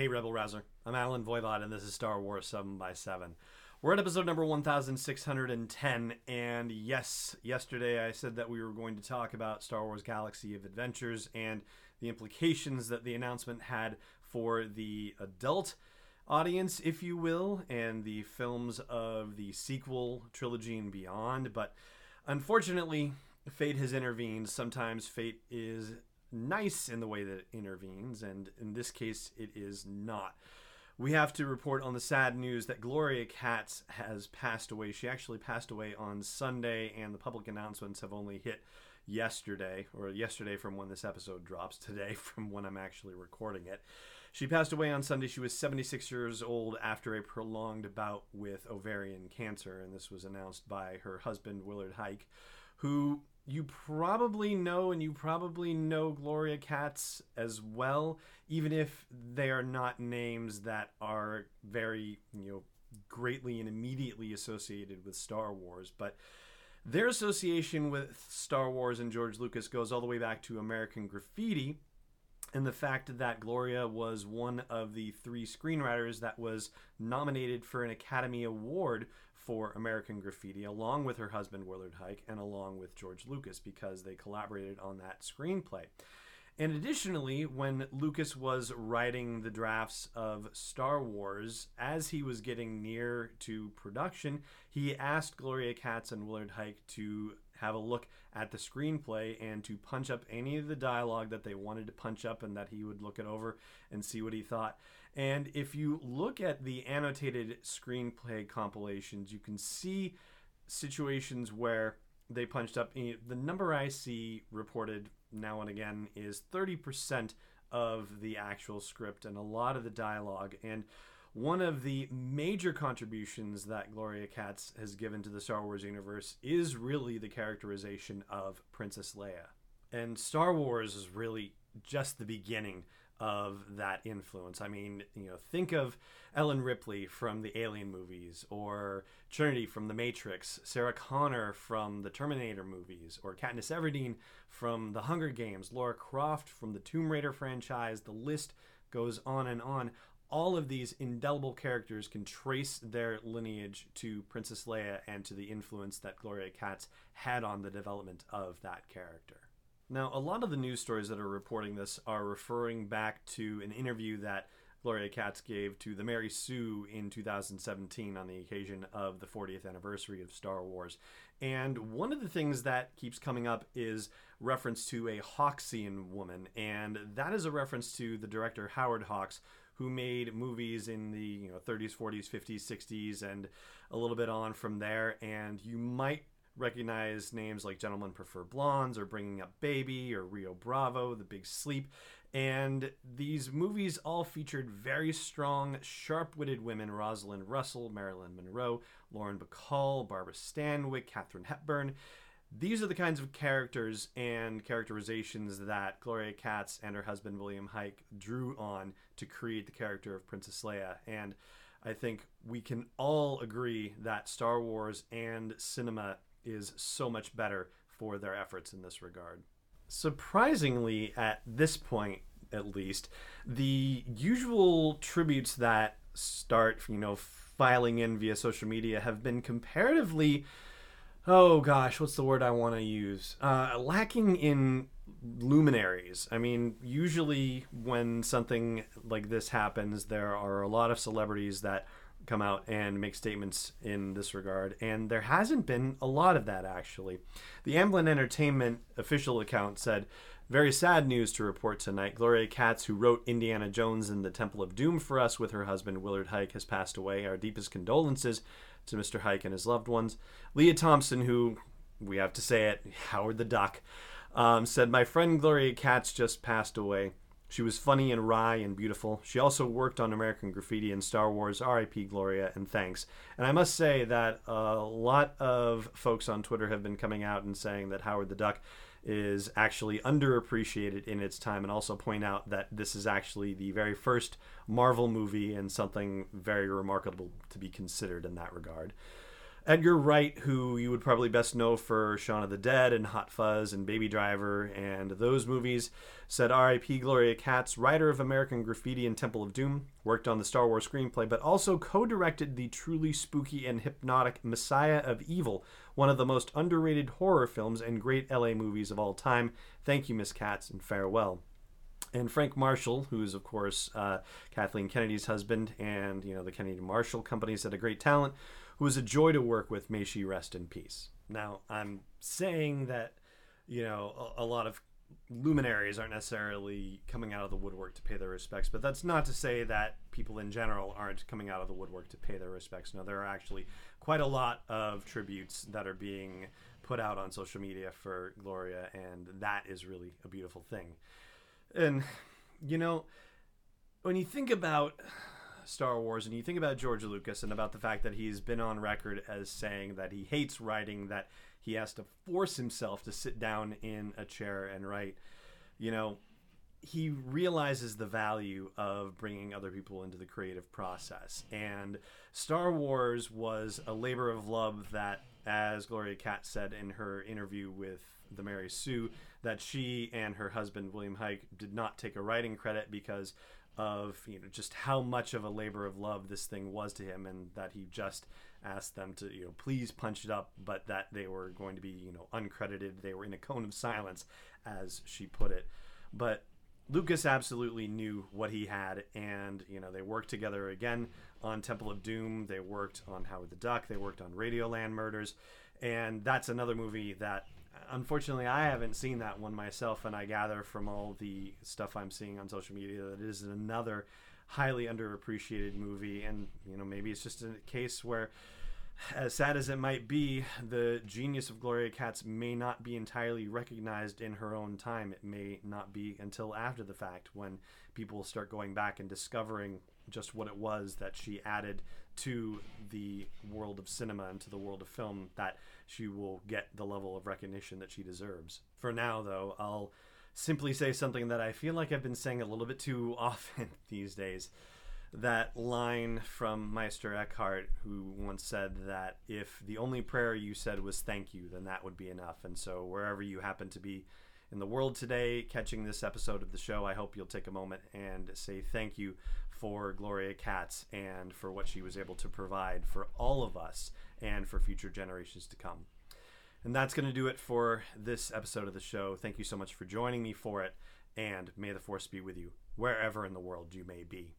Hey, Rebel Rouser. I'm Allen Voivod, and this is Star Wars 7 by 7 We're at episode number 1610, and yes, yesterday I said that we were going to talk about Star Wars Galaxy of Adventures and the implications that the announcement had for the adult audience, if you will, and the films of the sequel trilogy and beyond. But unfortunately, fate has intervened. Sometimes fate is nice in the way that it intervenes, and in this case, it is not. We have to report on the sad news that Gloria Katz has passed away. She actually passed away on Sunday, and the public announcements have only hit yesterday, or yesterday from when this episode drops, today from when I'm actually recording it. She passed away on Sunday. She was 76 years old after a prolonged bout with ovarian cancer, and this was announced by her husband, Willard Huyck, who you probably know, and you probably know Gloria Katz as well, even if they are not names that are very, you know, greatly and immediately associated with Star Wars. But their association with Star Wars and George Lucas goes all the way back to American Graffiti and the fact that Gloria was one of the three screenwriters that was nominated for an Academy Award for American Graffiti, along with her husband Willard Huyck and along with George Lucas, because they collaborated on that screenplay. And additionally, when Lucas was writing the drafts of Star Wars, as he was getting near to production, he asked Gloria Katz and Willard Huyck to have a look at the screenplay and to punch up any of the dialogue that they wanted to punch up and that he would look it over and see what he thought. And if you look at the annotated screenplay compilations, you can see situations where they punched up. The number I see reported now and again is 30% of the actual script and a lot of the dialogue. And one of the major contributions that Gloria Katz has given to the Star Wars universe is really the characterization of Princess Leia. And Star Wars is really just the beginning of that influence. I mean, you know, think of Ellen Ripley from the Alien movies, or Trinity from The Matrix, Sarah Connor from the Terminator movies, or Katniss Everdeen from The Hunger Games, Laura Croft from the Tomb Raider franchise. The list goes on and on all of these indelible characters can trace their lineage to Princess Leia and to the influence that Gloria Katz had on the development of that character. Now, a lot of the news stories that are reporting this are referring back to an interview that Gloria Katz gave to the Mary Sue in 2017 on the occasion of the 40th anniversary of Star Wars. And one of the things that keeps coming up is reference to a Hawksian woman, and that is a reference to the director Howard Hawks, who made movies in the you know 30s, 40s, 50s, 60s, and a little bit on from there. And you might recognize names like Gentlemen Prefer Blondes or Bringing Up Baby or Rio Bravo, The Big Sleep. And these movies all featured very strong, sharp witted women Rosalind Russell, Marilyn Monroe, Lauren Bacall, Barbara Stanwyck, Katharine Hepburn these are the kinds of characters and characterizations that Gloria Katz and her husband William Huyck drew on to create the character of Princess Leia. And I think we can all agree that Star Wars and cinema is so much better for their efforts in this regard. Surprisingly, at this point, at least, the usual tributes that start, you know, filing in via social media have been comparatively oh gosh, what's the word I want to use? Uh, lacking in luminaries. I mean, usually when something like this happens, there are a lot of celebrities that come out and make statements in this regard, and there hasn't been a lot of that actually. The Amblin Entertainment official account said, very sad news to report tonight. Gloria Katz, who wrote Indiana Jones and the Temple of Doom for us with her husband Willard Huyck, has passed away. Our deepest condolences to Mr. Huyck and his loved ones. Lea Thompson, who we have to say it, Howard the Duck, um, said, My friend Gloria Katz just passed away. She was funny and wry and beautiful. She also worked on American Graffiti and Star Wars. R.I.P. Gloria and thanks. And I must say that a lot of folks on Twitter have been coming out and saying that Howard the Duck is actually underappreciated in its time and also point out that this is actually the very first Marvel movie and something very remarkable to be considered in that regard. Edgar Wright, who you would probably best know for Shaun of the Dead and Hot Fuzz and Baby Driver and those movies, said R.I.P. Gloria Katz, writer of American Graffiti and Temple of Doom, worked on the Star Wars screenplay, but also co directed the truly spooky and hypnotic Messiah of Evil, one of the most underrated horror films and great LA movies of all time. Thank you, Miss Katz, and farewell and Frank Marshall, who is of course uh, Kathleen Kennedy's husband, and you know the Kennedy Marshall Company said a great talent, who was a joy to work with. May she rest in peace. Now I'm saying that you know a, a lot of luminaries aren't necessarily coming out of the woodwork to pay their respects, but that's not to say that people in general aren't coming out of the woodwork to pay their respects. No, there are actually quite a lot of tributes that are being put out on social media for Gloria, and that is really a beautiful thing. And you know, when you think about Star Wars and you think about George Lucas and about the fact that he's been on record as saying that he hates writing, that he has to force himself to sit down in a chair and write, you know, he realizes the value of bringing other people into the creative process. And Star Wars was a labor of love that, as Gloria Katz said in her interview with the Mary Sue, that she and her husband William Huyck did not take a writing credit because of you know just how much of a labor of love this thing was to him and that he just asked them to you know please punch it up but that they were going to be you know uncredited. They were in a cone of silence as she put it. But Lucas absolutely knew what he had and you know they worked together again on Temple of Doom. They worked on Howard the Duck. They worked on Radioland Murders. And that's another movie that unfortunately, I haven't seen that one myself, and I gather from all the stuff I'm seeing on social media that it is another highly underappreciated movie. And you know, maybe it's just a case where, as sad as it might be, the genius of Gloria Katz may not be entirely recognized in her own time. It may not be until after the fact when people start going back and discovering just what it was that she added to the world of cinema and to the world of film that she will get the level of recognition that she deserves. For now, though, I'll simply say something that I feel like I've been saying a little bit too often these days. That line from Meister Eckhart, who once said that if the only prayer you said was thank you, then that would be enough. And so, wherever you happen to be in the world today, catching this episode of the show, I hope you'll take a moment and say thank you for Gloria Katz and for what she was able to provide for all of us and for future generations to come. And that's going to do it for this episode of the show. Thank you so much for joining me for it, and may the force be with you wherever in the world you may be.